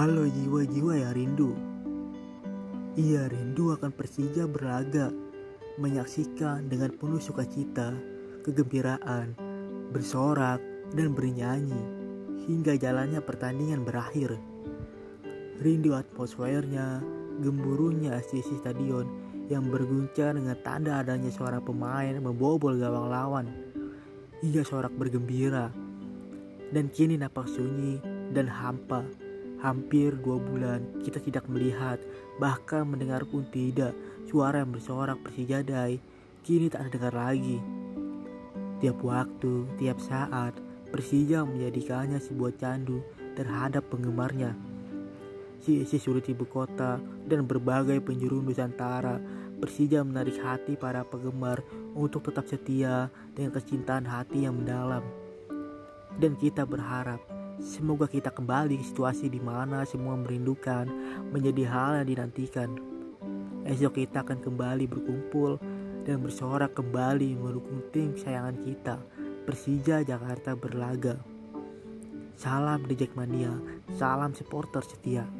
Halo jiwa-jiwa yang rindu. Ia rindu akan Persija berlaga, menyaksikan dengan penuh sukacita, kegembiraan, bersorak, dan bernyanyi hingga jalannya pertandingan berakhir. Rindu atmosfernya, gemburunya sisi stadion yang berguncang dengan tanda adanya suara pemain membobol gawang lawan hingga sorak bergembira. Dan kini napak sunyi dan hampa. Hampir dua bulan kita tidak melihat, bahkan mendengar pun tidak suara yang bersorak Persijadai. Kini tak terdengar lagi. Tiap waktu, tiap saat, Persija menjadikannya sebuah candu terhadap penggemarnya. Si-si sulit ibu kota dan berbagai penjuru Nusantara, Persija menarik hati para penggemar untuk tetap setia dengan kecintaan hati yang mendalam. Dan kita berharap semoga kita kembali ke situasi di mana semua merindukan menjadi hal yang dinantikan. Esok kita akan kembali berkumpul dan bersorak kembali mendukung tim kesayangan kita, Persija Jakarta berlaga. Salam The Jackmania, salam supporter setia.